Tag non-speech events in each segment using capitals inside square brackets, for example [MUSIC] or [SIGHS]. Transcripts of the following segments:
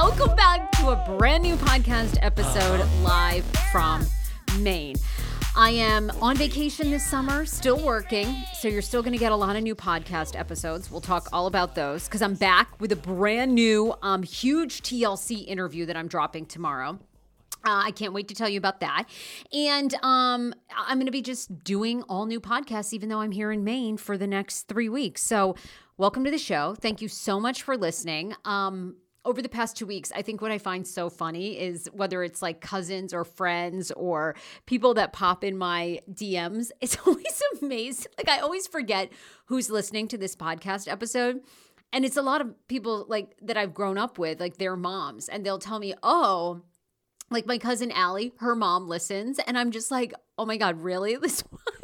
Welcome back to a brand new podcast episode live from Maine. I am on vacation this summer, still working, so you're still going to get a lot of new podcast episodes. We'll talk all about those because I'm back with a brand new, um, huge TLC interview that I'm dropping tomorrow. Uh, I can't wait to tell you about that. And um, I'm going to be just doing all new podcasts, even though I'm here in Maine for the next three weeks. So, welcome to the show. Thank you so much for listening. Um, over the past two weeks, I think what I find so funny is whether it's like cousins or friends or people that pop in my DMs, [LAUGHS] it's always amazing. Like, I always forget who's listening to this podcast episode. And it's a lot of people like that I've grown up with, like their moms, and they'll tell me, oh, like my cousin Allie, her mom listens, and I'm just like, oh my God, really? [LAUGHS] This I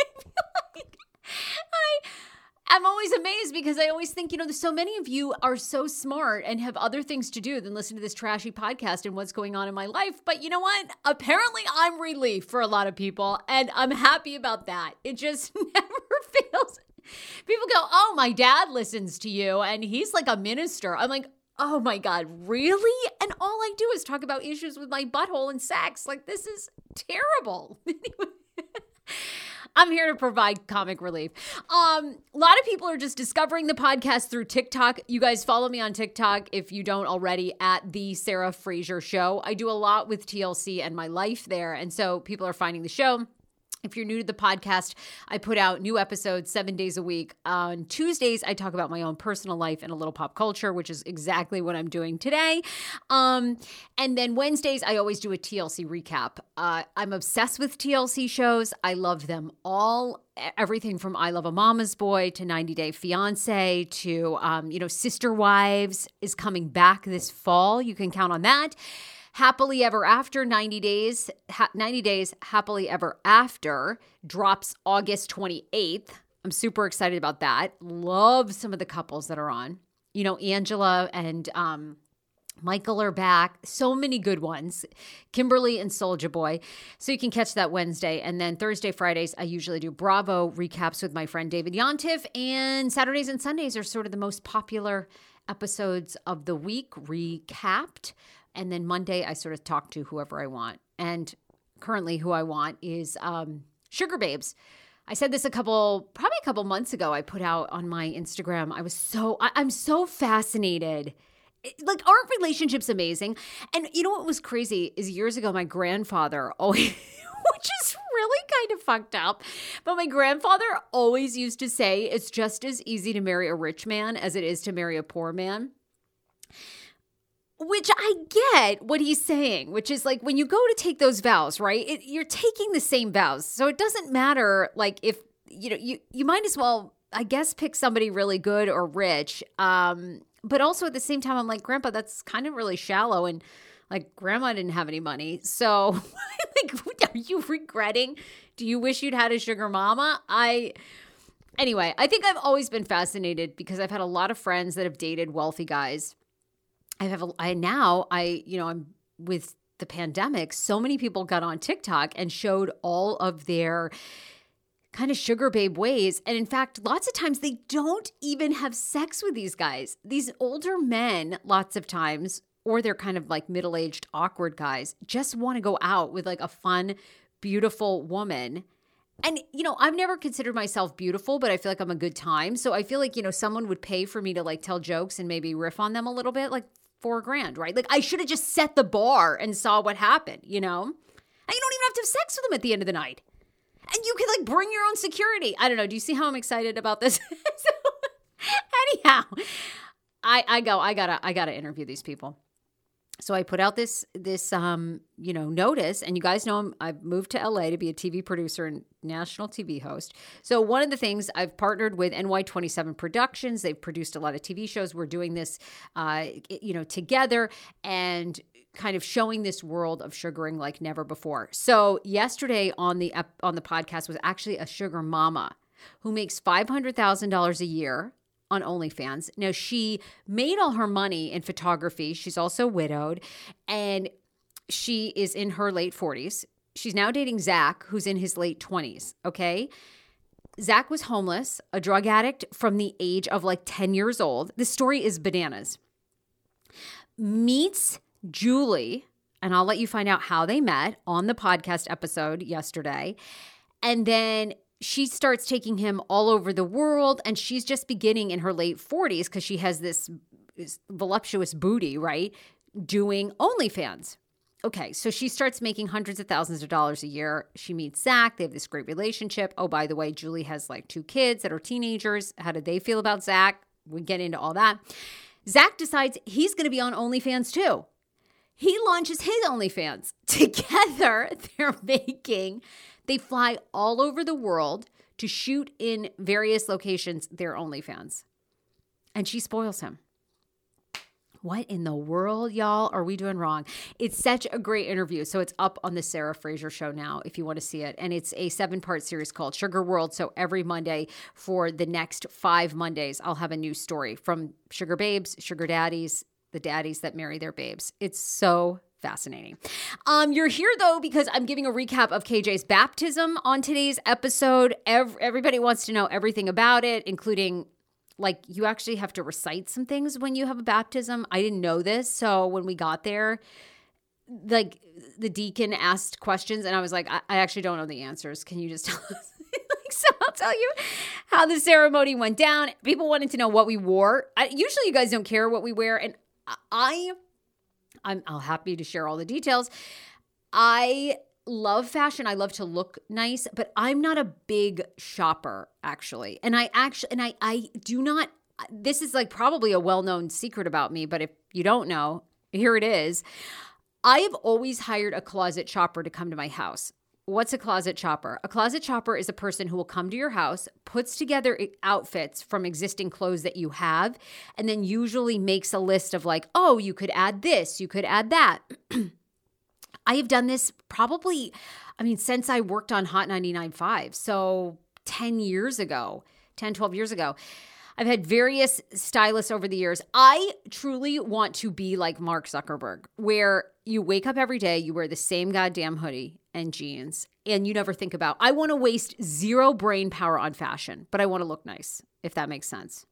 I'm always amazed because I always think, you know, so many of you are so smart and have other things to do than listen to this trashy podcast and what's going on in my life. But you know what? Apparently, I'm relief for a lot of people, and I'm happy about that. It just [LAUGHS] never fails. People go, Oh, my dad listens to you, and he's like a minister. I'm like, Oh my God, really? And all I do is talk about issues with my butthole and sex. Like, this is terrible. [LAUGHS] I'm here to provide comic relief. Um, a lot of people are just discovering the podcast through TikTok. You guys follow me on TikTok if you don't already at the Sarah Fraser Show. I do a lot with TLC and my life there, and so people are finding the show. If you're new to the podcast, I put out new episodes seven days a week. On Tuesdays, I talk about my own personal life and a little pop culture, which is exactly what I'm doing today. Um, and then Wednesdays, I always do a TLC recap. Uh, I'm obsessed with TLC shows. I love them all everything from I Love a Mama's Boy to 90 Day Fiance to, um, you know, Sister Wives is coming back this fall. You can count on that. Happily Ever After 90 Days, ha- 90 Days Happily Ever After drops August 28th. I'm super excited about that. Love some of the couples that are on. You know, Angela and um Michael are back. So many good ones. Kimberly and Soldier Boy. So you can catch that Wednesday. And then Thursday, Fridays, I usually do Bravo recaps with my friend David Yontef. And Saturdays and Sundays are sort of the most popular episodes of the week recapped. And then Monday, I sort of talk to whoever I want. And currently, who I want is um, Sugar Babes. I said this a couple, probably a couple months ago. I put out on my Instagram. I was so, I, I'm so fascinated like aren't relationship's amazing. And you know what was crazy is years ago, my grandfather [LAUGHS] always, which is really kind of fucked up, but my grandfather always used to say it's just as easy to marry a rich man as it is to marry a poor man. Which I get what he's saying, which is like when you go to take those vows, right? It, you're taking the same vows. So it doesn't matter like if you know you you might as well I guess pick somebody really good or rich. Um but also at the same time, I'm like, Grandpa, that's kind of really shallow. And like, Grandma didn't have any money. So, [LAUGHS] like, are you regretting? Do you wish you'd had a sugar mama? I. Anyway, I think I've always been fascinated because I've had a lot of friends that have dated wealthy guys. I have a, I now I you know I'm with the pandemic. So many people got on TikTok and showed all of their kind of sugar babe ways. And in fact, lots of times they don't even have sex with these guys. These older men, lots of times, or they're kind of like middle aged, awkward guys, just want to go out with like a fun, beautiful woman. And, you know, I've never considered myself beautiful, but I feel like I'm a good time. So I feel like, you know, someone would pay for me to like tell jokes and maybe riff on them a little bit, like four grand, right? Like I should have just set the bar and saw what happened, you know? And you don't even have to have sex with them at the end of the night and you can like bring your own security. I don't know. Do you see how I'm excited about this? [LAUGHS] so, anyhow, I I go. I gotta I gotta interview these people. So I put out this this um you know notice, and you guys know I'm, I've moved to LA to be a TV producer and national TV host. So one of the things I've partnered with NY27 Productions. They've produced a lot of TV shows. We're doing this, uh, you know, together, and kind of showing this world of sugaring like never before. So yesterday on the on the podcast was actually a sugar mama who makes $500,000 a year on OnlyFans. Now she made all her money in photography. She's also widowed and she is in her late 40s. She's now dating Zach, who's in his late 20s. Okay. Zach was homeless, a drug addict from the age of like 10 years old. This story is bananas. Meets Julie, and I'll let you find out how they met on the podcast episode yesterday. And then she starts taking him all over the world, and she's just beginning in her late 40s because she has this, voluptuous booty, right? Doing OnlyFans. Okay, so she starts making hundreds of thousands of dollars a year. She meets Zach. They have this great relationship. Oh, by the way, Julie has like two kids that are teenagers. How did they feel about Zach? We get into all that. Zach decides he's going to be on OnlyFans too he launches his OnlyFans. [LAUGHS] Together, they're making, they fly all over the world to shoot in various locations their OnlyFans. And she spoils him. What in the world, y'all, are we doing wrong? It's such a great interview. So it's up on the Sarah Fraser show now if you want to see it. And it's a seven part series called Sugar World. So every Monday for the next five Mondays, I'll have a new story from Sugar Babes, Sugar Daddies, the daddies that marry their babes. It's so fascinating. Um, you're here though because I'm giving a recap of KJ's baptism on today's episode. Every, everybody wants to know everything about it, including like you actually have to recite some things when you have a baptism. I didn't know this, so when we got there, like the deacon asked questions, and I was like, I, I actually don't know the answers. Can you just [LAUGHS] tell us? [LAUGHS] so I'll tell you how the ceremony went down. People wanted to know what we wore. I, usually, you guys don't care what we wear, and I I'm I'll happy to share all the details. I love fashion. I love to look nice, but I'm not a big shopper actually. And I actually and I I do not this is like probably a well-known secret about me, but if you don't know, here it is. I have always hired a closet shopper to come to my house. What's a closet shopper? A closet shopper is a person who will come to your house, puts together outfits from existing clothes that you have, and then usually makes a list of like, oh, you could add this, you could add that. [CLEARS THROAT] I have done this probably, I mean, since I worked on Hot 99.5. So 10 years ago, 10, 12 years ago. I've had various stylists over the years. I truly want to be like Mark Zuckerberg, where you wake up every day, you wear the same goddamn hoodie and jeans, and you never think about, I want to waste zero brain power on fashion, but I want to look nice, if that makes sense.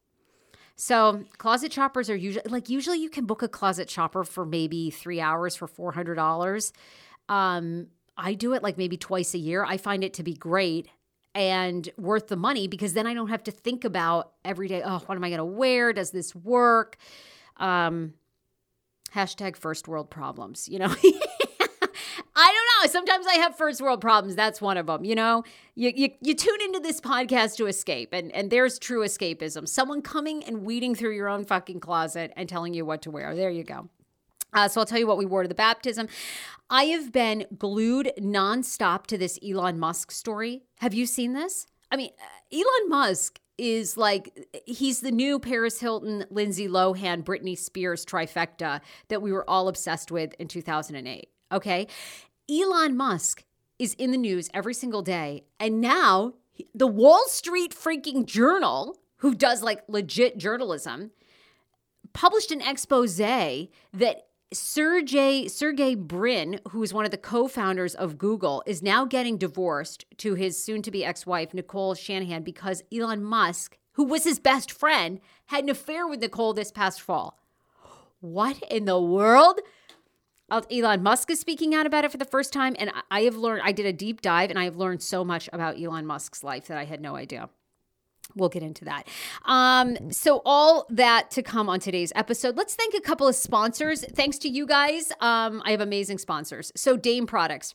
So, closet shoppers are usually like, usually you can book a closet shopper for maybe three hours for $400. Um, I do it like maybe twice a year. I find it to be great and worth the money because then I don't have to think about every day, oh, what am I going to wear? Does this work? Um, hashtag first world problems, you know? [LAUGHS] Know. Sometimes I have first world problems. That's one of them. You know, you, you, you tune into this podcast to escape, and, and there's true escapism. Someone coming and weeding through your own fucking closet and telling you what to wear. There you go. Uh, so I'll tell you what we wore to the baptism. I have been glued nonstop to this Elon Musk story. Have you seen this? I mean, uh, Elon Musk is like he's the new Paris Hilton, Lindsay Lohan, Britney Spears trifecta that we were all obsessed with in 2008. Okay. Elon Musk is in the news every single day. And now the Wall Street freaking journal, who does like legit journalism, published an expose that Sergey Sergey Brin, who is one of the co-founders of Google, is now getting divorced to his soon-to-be ex-wife Nicole Shanahan because Elon Musk, who was his best friend, had an affair with Nicole this past fall. What in the world? Elon Musk is speaking out about it for the first time, and I have learned. I did a deep dive, and I have learned so much about Elon Musk's life that I had no idea. We'll get into that. Um, so, all that to come on today's episode. Let's thank a couple of sponsors. Thanks to you guys. Um, I have amazing sponsors. So, Dame Products.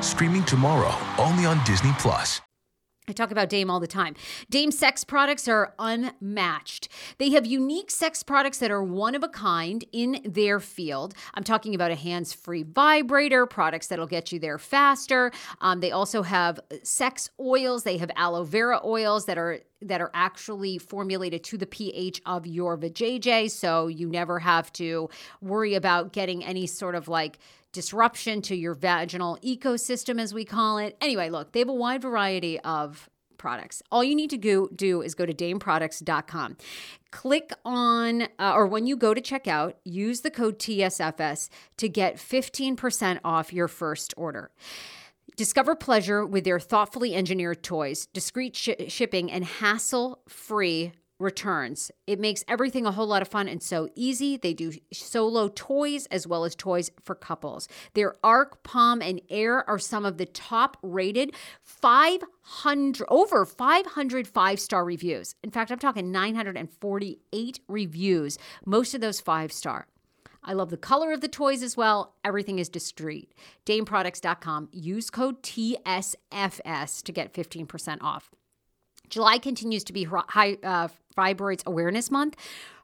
Streaming tomorrow, only on Disney Plus. I talk about Dame all the time. Dame sex products are unmatched. They have unique sex products that are one of a kind in their field. I'm talking about a hands free vibrator, products that'll get you there faster. Um, they also have sex oils, they have aloe vera oils that are that are actually formulated to the pH of your vajayjay, so you never have to worry about getting any sort of like disruption to your vaginal ecosystem, as we call it. Anyway, look, they have a wide variety of products. All you need to go, do is go to dameproducts.com. Click on, uh, or when you go to checkout, use the code TSFS to get 15% off your first order. Discover pleasure with their thoughtfully engineered toys, discreet sh- shipping, and hassle free returns. It makes everything a whole lot of fun and so easy. They do solo toys as well as toys for couples. Their Arc, Palm, and Air are some of the top rated 500 over 500 five-star reviews. In fact, I'm talking 948 reviews, most of those 5-star. I love the color of the toys as well. Everything is discreet. DameProducts.com. Use code TSFS to get 15% off. July continues to be high, uh, Fibroids Awareness Month.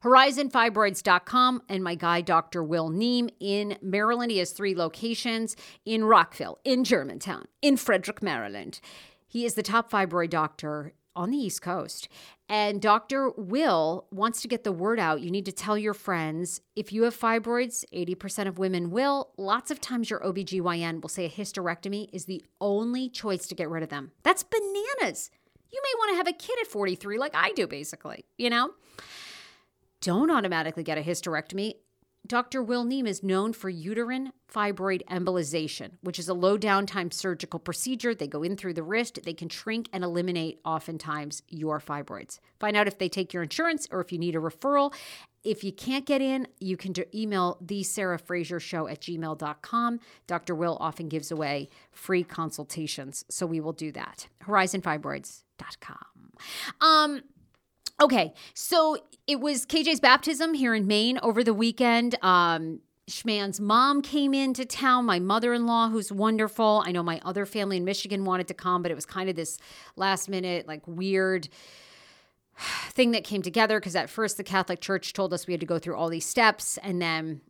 HorizonFibroids.com and my guy, Dr. Will Neem in Maryland. He has three locations in Rockville, in Germantown, in Frederick, Maryland. He is the top fibroid doctor on the East Coast. And Dr. Will wants to get the word out. You need to tell your friends if you have fibroids, 80% of women will. Lots of times your OBGYN will say a hysterectomy is the only choice to get rid of them. That's bananas. You may want to have a kid at 43, like I do, basically, you know? Don't automatically get a hysterectomy. Dr. Will Neem is known for uterine fibroid embolization, which is a low downtime surgical procedure. They go in through the wrist, they can shrink and eliminate oftentimes your fibroids. Find out if they take your insurance or if you need a referral. If you can't get in, you can email the Sarah Fraser Show at gmail.com. Dr. Will often gives away free consultations, so we will do that. HorizonFibroids.com. Um, okay, so it was KJ's baptism here in Maine over the weekend. Um, Schman's mom came into town, my mother in law, who's wonderful. I know my other family in Michigan wanted to come, but it was kind of this last minute, like weird [SIGHS] thing that came together because at first the Catholic Church told us we had to go through all these steps and then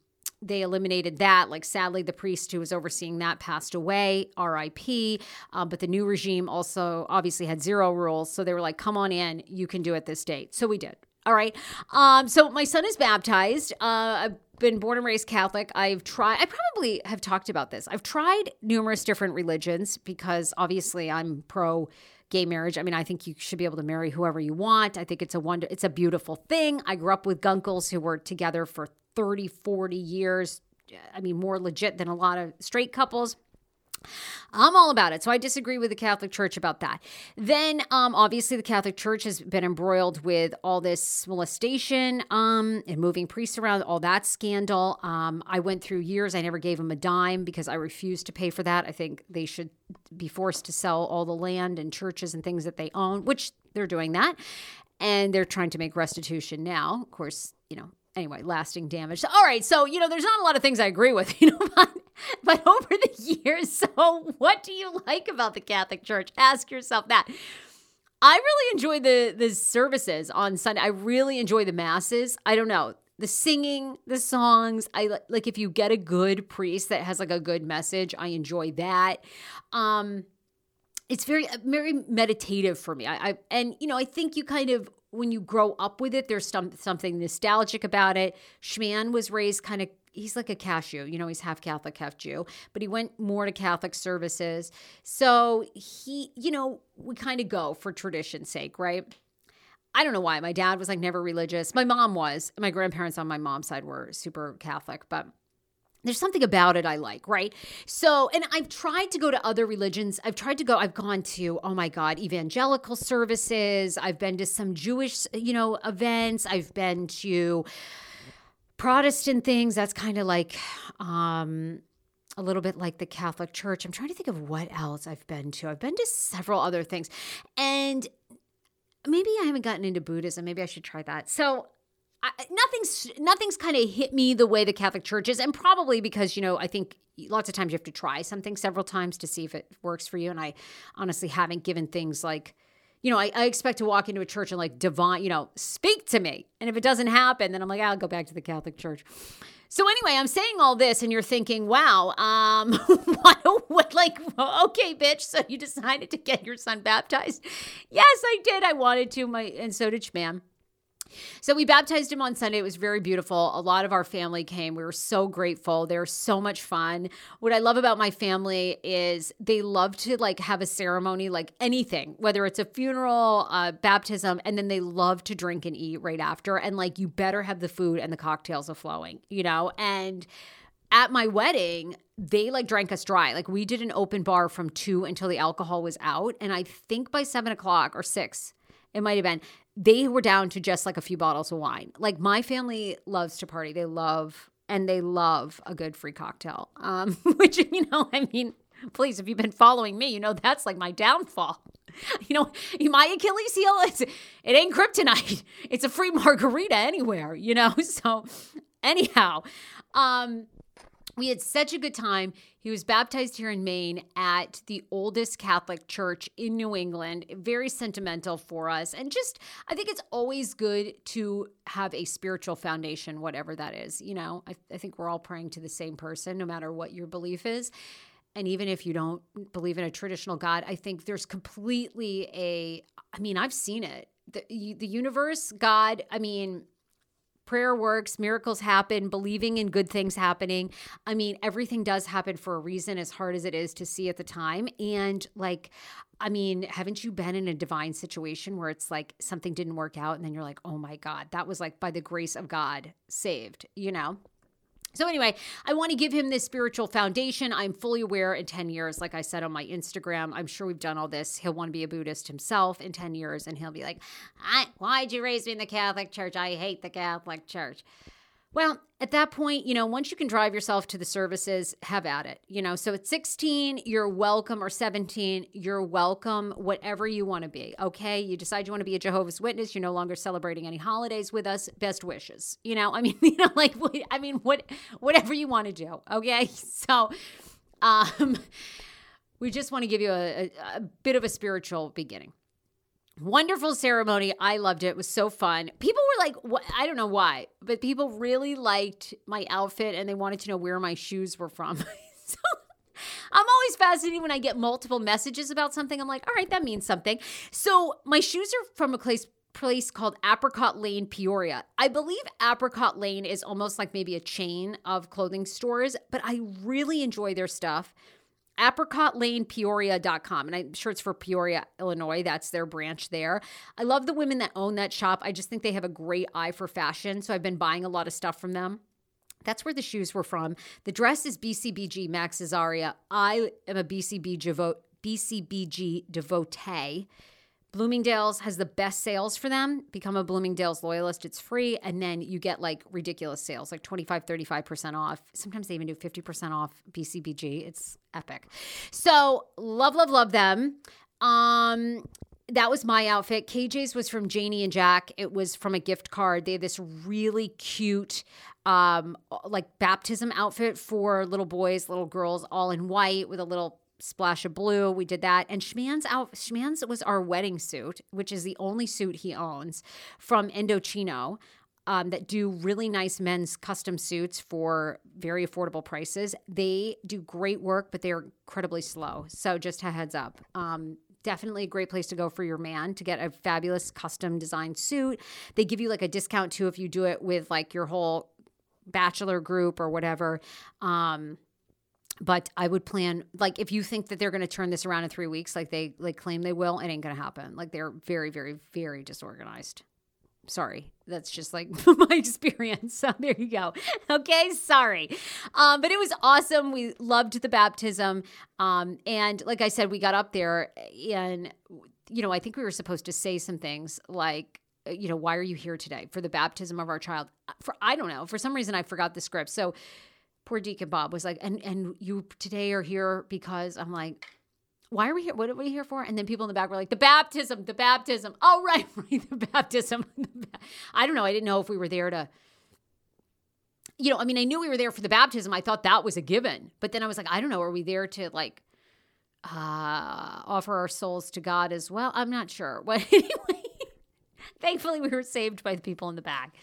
they eliminated that. Like, sadly, the priest who was overseeing that passed away, RIP. Um, but the new regime also obviously had zero rules. So they were like, come on in, you can do it this date. So we did. All right. Um, so my son is baptized. Uh, I've been born and raised Catholic. I've tried, I probably have talked about this. I've tried numerous different religions because obviously I'm pro gay marriage. I mean, I think you should be able to marry whoever you want. I think it's a wonder it's a beautiful thing. I grew up with gunkles who were together for 30, 40 years. I mean, more legit than a lot of straight couples. I'm all about it. So I disagree with the Catholic Church about that. Then, um, obviously, the Catholic Church has been embroiled with all this molestation um, and moving priests around, all that scandal. Um, I went through years. I never gave them a dime because I refused to pay for that. I think they should be forced to sell all the land and churches and things that they own, which they're doing that. And they're trying to make restitution now. Of course, you know, anyway, lasting damage. All right, so you know, there's not a lot of things I agree with, [LAUGHS] you know, but, [LAUGHS] but over the years, so what do you like about the Catholic Church? Ask yourself that. I really enjoy the the services on Sunday. I really enjoy the masses. I don't know the singing, the songs. I like if you get a good priest that has like a good message. I enjoy that. Um, it's very very meditative for me. I, I and you know I think you kind of when you grow up with it, there's some something nostalgic about it. Schman was raised kind of he's like a cashew, you know, he's half Catholic, half Jew, but he went more to Catholic services. So he, you know, we kind of go for tradition's sake, right? I don't know why. My dad was like never religious. My mom was. My grandparents on my mom's side were super Catholic, but there's something about it I like, right? So, and I've tried to go to other religions. I've tried to go, I've gone to, oh my God, evangelical services. I've been to some Jewish, you know, events. I've been to Protestant things. That's kind of like, um, a little bit like the Catholic Church. I'm trying to think of what else I've been to. I've been to several other things. And maybe I haven't gotten into Buddhism. Maybe I should try that. So I, nothing's nothing's kind of hit me the way the Catholic Church is, and probably because you know I think lots of times you have to try something several times to see if it works for you. And I honestly haven't given things like, you know, I, I expect to walk into a church and like divine, you know, speak to me, and if it doesn't happen, then I'm like, I'll go back to the Catholic Church. So anyway, I'm saying all this, and you're thinking, "Wow, um, [LAUGHS] what, what, like, okay, bitch." So you decided to get your son baptized? Yes, I did. I wanted to. My and so did Schman. So we baptized him on Sunday. It was very beautiful. A lot of our family came. We were so grateful. They were so much fun. What I love about my family is they love to like have a ceremony like anything, whether it's a funeral, uh, baptism, and then they love to drink and eat right after. And like you better have the food and the cocktails are flowing, you know? And at my wedding, they like drank us dry. Like we did an open bar from two until the alcohol was out. And I think by seven o'clock or six, it might have been, they were down to just like a few bottles of wine. Like my family loves to party. They love and they love a good free cocktail. Um, [LAUGHS] which you know, I mean, please, if you've been following me, you know that's like my downfall. [LAUGHS] You know, my Achilles heel is it ain't kryptonite. [LAUGHS] It's a free margarita anywhere, you know. So anyhow, um, we had such a good time. He was baptized here in Maine at the oldest Catholic church in New England. Very sentimental for us. And just, I think it's always good to have a spiritual foundation, whatever that is. You know, I, I think we're all praying to the same person, no matter what your belief is. And even if you don't believe in a traditional God, I think there's completely a, I mean, I've seen it. The, the universe, God, I mean, prayer works, miracles happen, believing in good things happening. I mean, everything does happen for a reason, as hard as it is to see at the time. And like, I mean, haven't you been in a divine situation where it's like something didn't work out and then you're like, oh my God, that was like by the grace of God saved, you know? So, anyway, I want to give him this spiritual foundation. I'm fully aware in 10 years, like I said on my Instagram, I'm sure we've done all this. He'll want to be a Buddhist himself in 10 years, and he'll be like, Why'd you raise me in the Catholic Church? I hate the Catholic Church. Well, at that point, you know, once you can drive yourself to the services, have at it. You know, so at 16, you're welcome, or 17, you're welcome, whatever you want to be. Okay. You decide you want to be a Jehovah's Witness, you're no longer celebrating any holidays with us. Best wishes. You know, I mean, [LAUGHS] you know, like, I mean, what, whatever you want to do. Okay. [LAUGHS] So, um, we just want to give you a, a, a bit of a spiritual beginning. Wonderful ceremony. I loved it. It was so fun. People were like, what? I don't know why, but people really liked my outfit and they wanted to know where my shoes were from. [LAUGHS] so I'm always fascinated when I get multiple messages about something. I'm like, all right, that means something. So my shoes are from a place place called Apricot Lane, Peoria. I believe Apricot Lane is almost like maybe a chain of clothing stores, but I really enjoy their stuff apricotlanepeoria.com and i'm sure it's for peoria illinois. That's their branch there. I love the women that own that shop. I just think they have a great eye for fashion. So i've been buying a lot of stuff from them. That's where the shoes were from. The dress is bcbg max Azria. i am a bcbg, bcb bcbg devotee Bloomingdale's has the best sales for them. Become a Bloomingdale's loyalist, it's free. And then you get like ridiculous sales, like 25, 35% off. Sometimes they even do 50% off BCBG. It's epic. So, love, love, love them. Um, that was my outfit. KJ's was from Janie and Jack. It was from a gift card. They had this really cute um like baptism outfit for little boys, little girls, all in white with a little splash of blue. We did that. And Schman's out Schman's was our wedding suit, which is the only suit he owns from Indochino. Um, that do really nice men's custom suits for very affordable prices. They do great work, but they're incredibly slow. So just a heads up. Um, definitely a great place to go for your man to get a fabulous custom designed suit. They give you like a discount too if you do it with like your whole bachelor group or whatever. Um, but I would plan like if you think that they're going to turn this around in three weeks, like they like claim they will, it ain't going to happen. Like they're very, very, very disorganized. Sorry, that's just like [LAUGHS] my experience. So there you go. Okay, sorry, um, but it was awesome. We loved the baptism, um, and like I said, we got up there, and you know, I think we were supposed to say some things like you know, why are you here today for the baptism of our child? For I don't know, for some reason I forgot the script. So poor Deacon Bob was like, and and you today are here because I'm like, why are we here? What are we here for? And then people in the back were like, the baptism, the baptism. [LAUGHS] Oh, right, [LAUGHS] right, the baptism. [LAUGHS] I don't know. I didn't know if we were there to, you know, I mean, I knew we were there for the baptism. I thought that was a given. But then I was like, I don't know. Are we there to like uh, offer our souls to God as well? I'm not sure. But anyway, thankfully we were saved by the people in the back.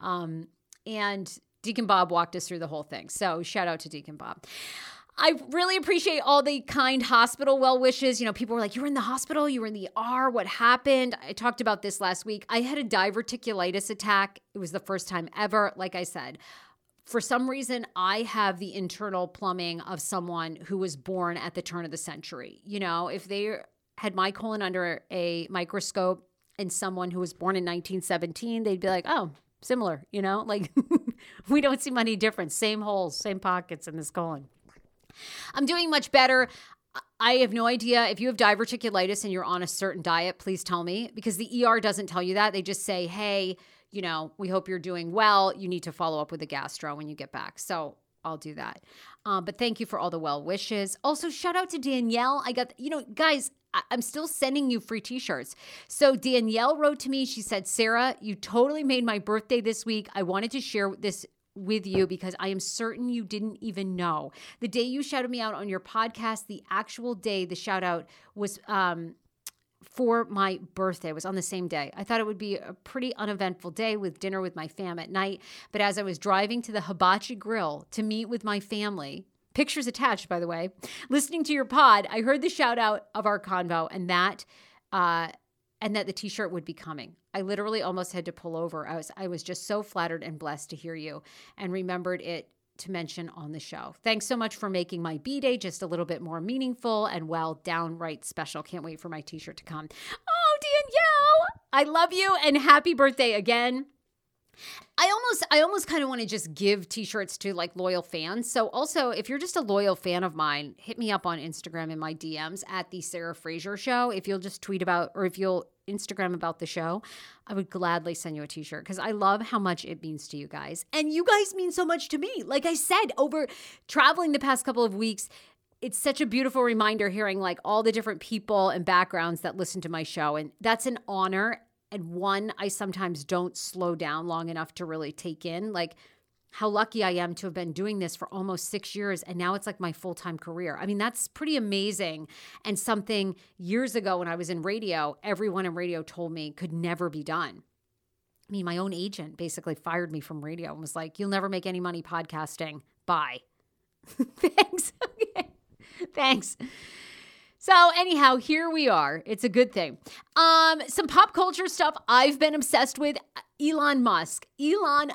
Um, and Deacon Bob walked us through the whole thing. So shout out to Deacon Bob. I really appreciate all the kind hospital well wishes. You know, people were like, You were in the hospital, you were in the R, what happened? I talked about this last week. I had a diverticulitis attack. It was the first time ever. Like I said, for some reason, I have the internal plumbing of someone who was born at the turn of the century. You know, if they had my colon under a microscope and someone who was born in 1917, they'd be like, oh, similar, you know, like [LAUGHS] [LAUGHS] we don't see any difference. Same holes, same pockets in this colon. I'm doing much better. I have no idea if you have diverticulitis and you're on a certain diet, please tell me because the ER doesn't tell you that. They just say, hey, you know, we hope you're doing well. You need to follow up with a gastro when you get back. So I'll do that. Um, but thank you for all the well wishes. Also, shout out to Danielle. I got, you know, guys, I- I'm still sending you free t shirts. So Danielle wrote to me. She said, Sarah, you totally made my birthday this week. I wanted to share this with you because I am certain you didn't even know. The day you shouted me out on your podcast, the actual day the shout out was um, for my birthday. It was on the same day. I thought it would be a pretty uneventful day with dinner with my fam at night. But as I was driving to the Hibachi Grill to meet with my family, pictures attached, by the way, listening to your pod, I heard the shout out of our convo and that, uh, and that the t-shirt would be coming. I literally almost had to pull over. I was I was just so flattered and blessed to hear you and remembered it to mention on the show. Thanks so much for making my B day just a little bit more meaningful and well, downright special. Can't wait for my t shirt to come. Oh, Danielle, I love you and happy birthday again. I almost I almost kind of want to just give t-shirts to like loyal fans. So also if you're just a loyal fan of mine, hit me up on Instagram in my DMs at the Sarah Fraser show. If you'll just tweet about or if you'll Instagram about the show, I would gladly send you a t-shirt because I love how much it means to you guys. And you guys mean so much to me. Like I said, over traveling the past couple of weeks, it's such a beautiful reminder hearing like all the different people and backgrounds that listen to my show. And that's an honor and one I sometimes don't slow down long enough to really take in. Like how lucky I am to have been doing this for almost six years. And now it's like my full time career. I mean, that's pretty amazing. And something years ago when I was in radio, everyone in radio told me could never be done. I mean, my own agent basically fired me from radio and was like, You'll never make any money podcasting. Bye. [LAUGHS] Thanks. [LAUGHS] okay. Thanks. So anyhow, here we are. It's a good thing. Um, some pop culture stuff I've been obsessed with. Elon Musk. Elon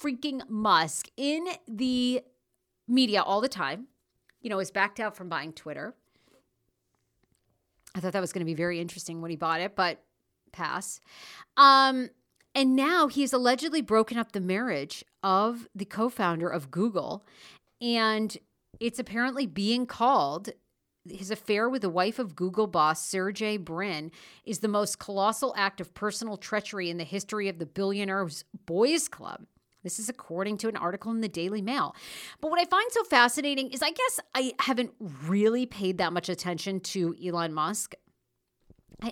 freaking Musk in the media all the time. You know, is backed out from buying Twitter. I thought that was going to be very interesting when he bought it, but pass. Um, and now he's allegedly broken up the marriage of the co-founder of Google, and it's apparently being called his affair with the wife of Google boss Sergey Brin is the most colossal act of personal treachery in the history of the billionaire's boys club. This is according to an article in the Daily Mail. But what I find so fascinating is I guess I haven't really paid that much attention to Elon Musk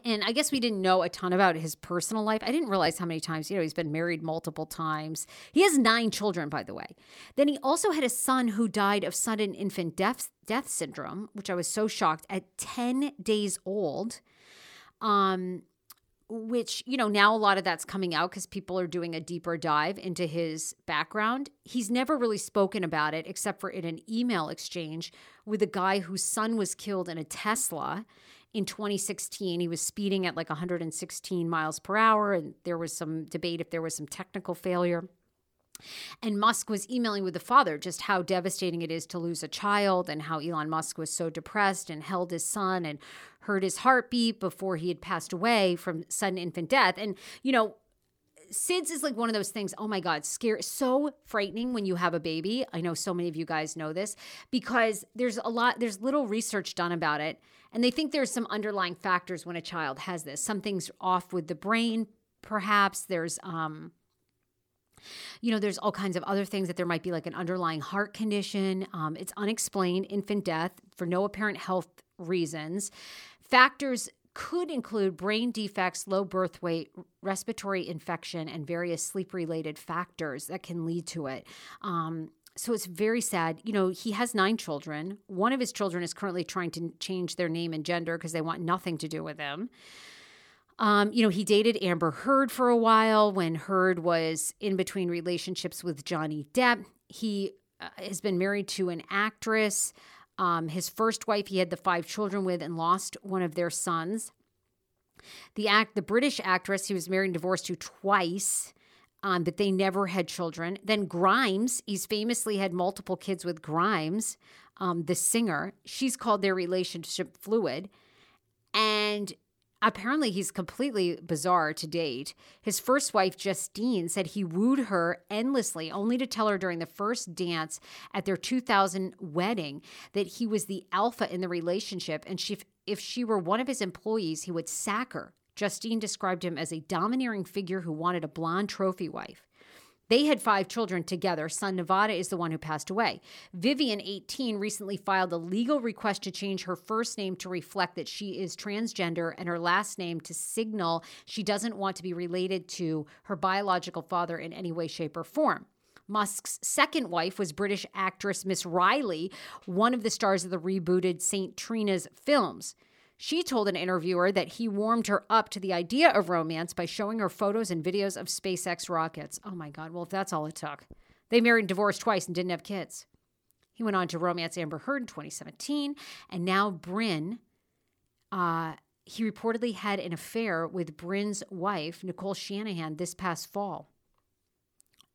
and I guess we didn't know a ton about his personal life. I didn't realize how many times, you know, he's been married multiple times. He has nine children, by the way. Then he also had a son who died of sudden infant death, death syndrome, which I was so shocked at 10 days old. Um, which, you know, now a lot of that's coming out because people are doing a deeper dive into his background. He's never really spoken about it except for in an email exchange with a guy whose son was killed in a Tesla in 2016 he was speeding at like 116 miles per hour and there was some debate if there was some technical failure and Musk was emailing with the father just how devastating it is to lose a child and how Elon Musk was so depressed and held his son and heard his heartbeat before he had passed away from sudden infant death. And, you know, SIDS is like one of those things, oh my God, scary, so frightening when you have a baby. I know so many of you guys know this because there's a lot, there's little research done about it. And they think there's some underlying factors when a child has this. Something's off with the brain, perhaps. There's, um, you know, there's all kinds of other things that there might be like an underlying heart condition. Um, it's unexplained infant death for no apparent health reasons. Factors could include brain defects, low birth weight, respiratory infection, and various sleep related factors that can lead to it. Um, so it's very sad. You know, he has nine children. One of his children is currently trying to change their name and gender because they want nothing to do with him. Um, you know, he dated Amber Heard for a while when Heard was in between relationships with Johnny Depp. He uh, has been married to an actress Um, his first wife, he had the five children with and lost one of their sons. The act, the British actress, he was married and divorced to twice, um, they never had children. Then Grimes, he's famously had multiple kids with Grimes, um, the singer. She's called their relationship fluid, and apparently he's completely bizarre to date. His first wife, Justine, said he wooed her endlessly, only to tell her during the first dance at their 2000 wedding that he was the alpha in the relationship, and she, if she were one of his employees, he would sack her. Justine described him as a domineering figure who wanted a blonde trophy wife. They had five children together. Son Nevada is the one who passed away. Vivian, 18, recently filed a legal request to change her first name to reflect that she is transgender and her last name to signal she doesn't want to be related to her biological father in any way, shape, or form. Musk's second wife was British actress Miss Riley, one of the stars of the rebooted St. Trinian's films. She told an interviewer that he warmed her up to the idea of romance by showing her photos and videos of SpaceX rockets. Oh my God, well, if that's all it took. They married and divorced twice and didn't have kids. He went on to romance Amber Heard in 2017, and now Brin. Uh, he reportedly had an affair with Brin's wife, Nicole Shanahan, this past fall.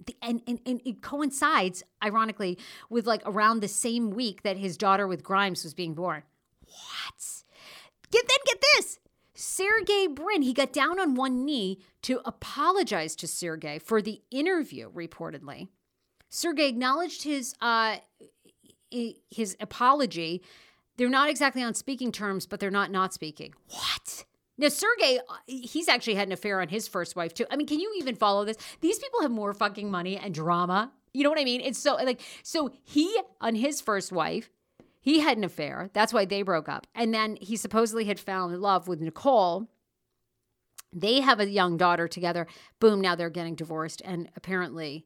The, and, and, and it coincides, ironically, with like around the same week that his daughter with Grimes was being born. What? Get then get this. Sergey Brin, he got down on one knee to apologize to Sergey for the interview, reportedly. Sergey acknowledged his uh, his apology. They're not exactly on speaking terms, but they're not not speaking. What? Now, Sergey, uh, he's actually had an affair on his first wife, too. I mean, can you even follow this? These people have more fucking money and drama. You know what I mean? It's so, like, so he, on his first wife, he had an affair. That's why they broke up. And then he supposedly had found love with Nicole. They have a young daughter together. Boom, now they're getting divorced. And apparently,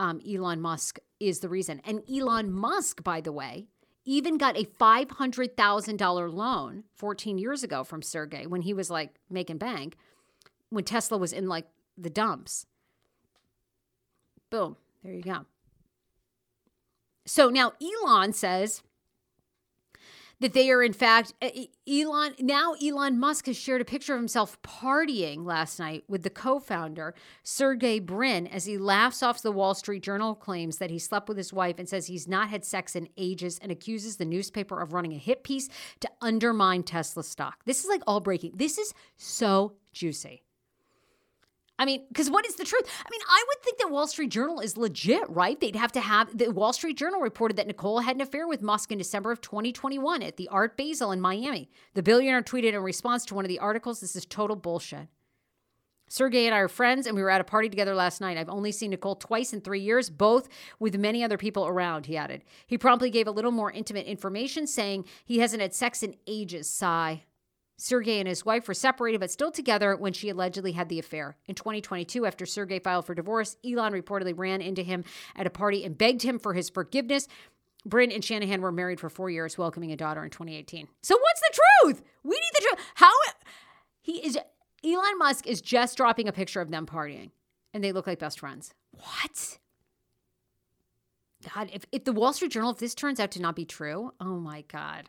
um, Elon Musk is the reason. And Elon Musk, by the way, even got a $500,000 loan 14 years ago from Sergey when he was like making bank, when Tesla was in like the dumps. Boom, there you go. So now Elon says that they are in fact Elon now Elon Musk has shared a picture of himself partying last night with the co-founder Sergey Brin as he laughs off the Wall Street Journal claims that he slept with his wife and says he's not had sex in ages and accuses the newspaper of running a hit piece to undermine Tesla stock. This is like all breaking. This is so juicy. I mean, because what is the truth? I mean, I would think that Wall Street Journal is legit, right? They'd have to have the Wall Street Journal reported that Nicole had an affair with Musk in December of 2021 at the Art Basel in Miami. The billionaire tweeted in response to one of the articles, This is total bullshit. Sergey and I are friends, and we were at a party together last night. I've only seen Nicole twice in three years, both with many other people around, he added. He promptly gave a little more intimate information, saying he hasn't had sex in ages. Sigh. Sergey and his wife were separated but still together when she allegedly had the affair. In 2022, after Sergey filed for divorce, Elon reportedly ran into him at a party and begged him for his forgiveness. Brin and Shanahan were married for four years, welcoming a daughter in 2018. So what's the truth? We need the truth. How he is Elon Musk is just dropping a picture of them partying, and they look like best friends. What? God, if, if the Wall Street Journal, if this turns out to not be true, oh my God.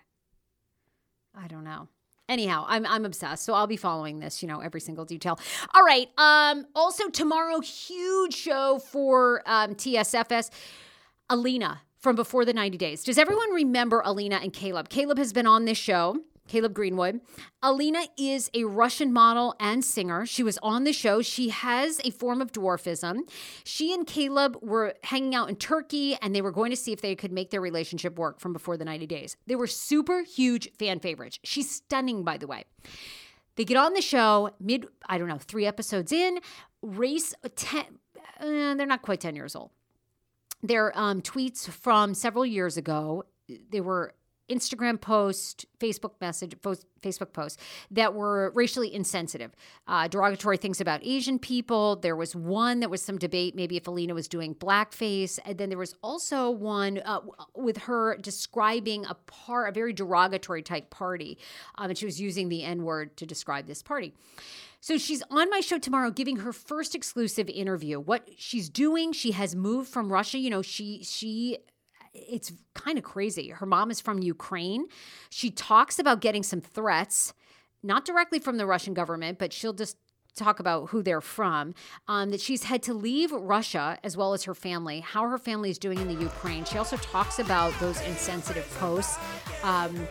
I don't know anyhow i'm i'm obsessed so i'll be following this you know every single detail. All right um also tomorrow huge show for um tsfs alina from before the 90 days. Does everyone remember alina and caleb? Caleb has been on this show Caleb Greenwood. Alina is a Russian model and singer. She was on the show. She has a form of dwarfism. She and Caleb were hanging out in Turkey and they were going to see if they could make their relationship work from before the 90 days. They were super huge fan favorites. She's stunning, by the way. They get on the show mid, I don't know, three episodes in, race 10, uh, they're not quite 10 years old. Their um, tweets from several years ago, they were Instagram post, Facebook message, post, Facebook posts that were racially insensitive, uh, derogatory things about Asian people. There was one that was some debate, maybe if Alina was doing blackface, and then there was also one uh, with her describing a part, a very derogatory type party, um, and she was using the N word to describe this party. So she's on my show tomorrow giving her first exclusive interview. What she's doing, she has moved from Russia. You know, she she it's kind of crazy. Her mom is from Ukraine. She talks about getting some threats, not directly from the Russian government, but she'll just talk about who they're from, um, that she's had to leave Russia as well as her family, how her family is doing in the Ukraine. She also talks about those insensitive posts. Um,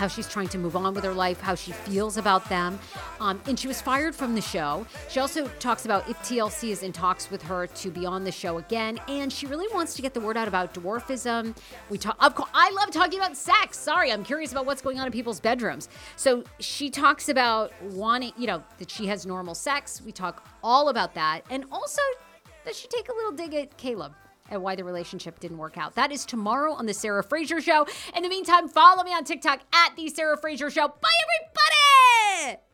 how she's trying to move on with her life, how she feels about them. Um, and she was fired from the show. She also talks about if TLC is in talks with her to be on the show again. And she really wants to get the word out about dwarfism. We talk, of course, I love talking about sex. Sorry, I'm curious about what's going on in people's bedrooms. So she talks about wanting, you know, that she has normal sex. We talk all about that. And also, does she take a little dig at Caleb? And why the relationship didn't work out. That is tomorrow on The Sarah Fraser Show. In the meantime, follow me on TikTok at The Sarah Fraser Show. Bye, everybody!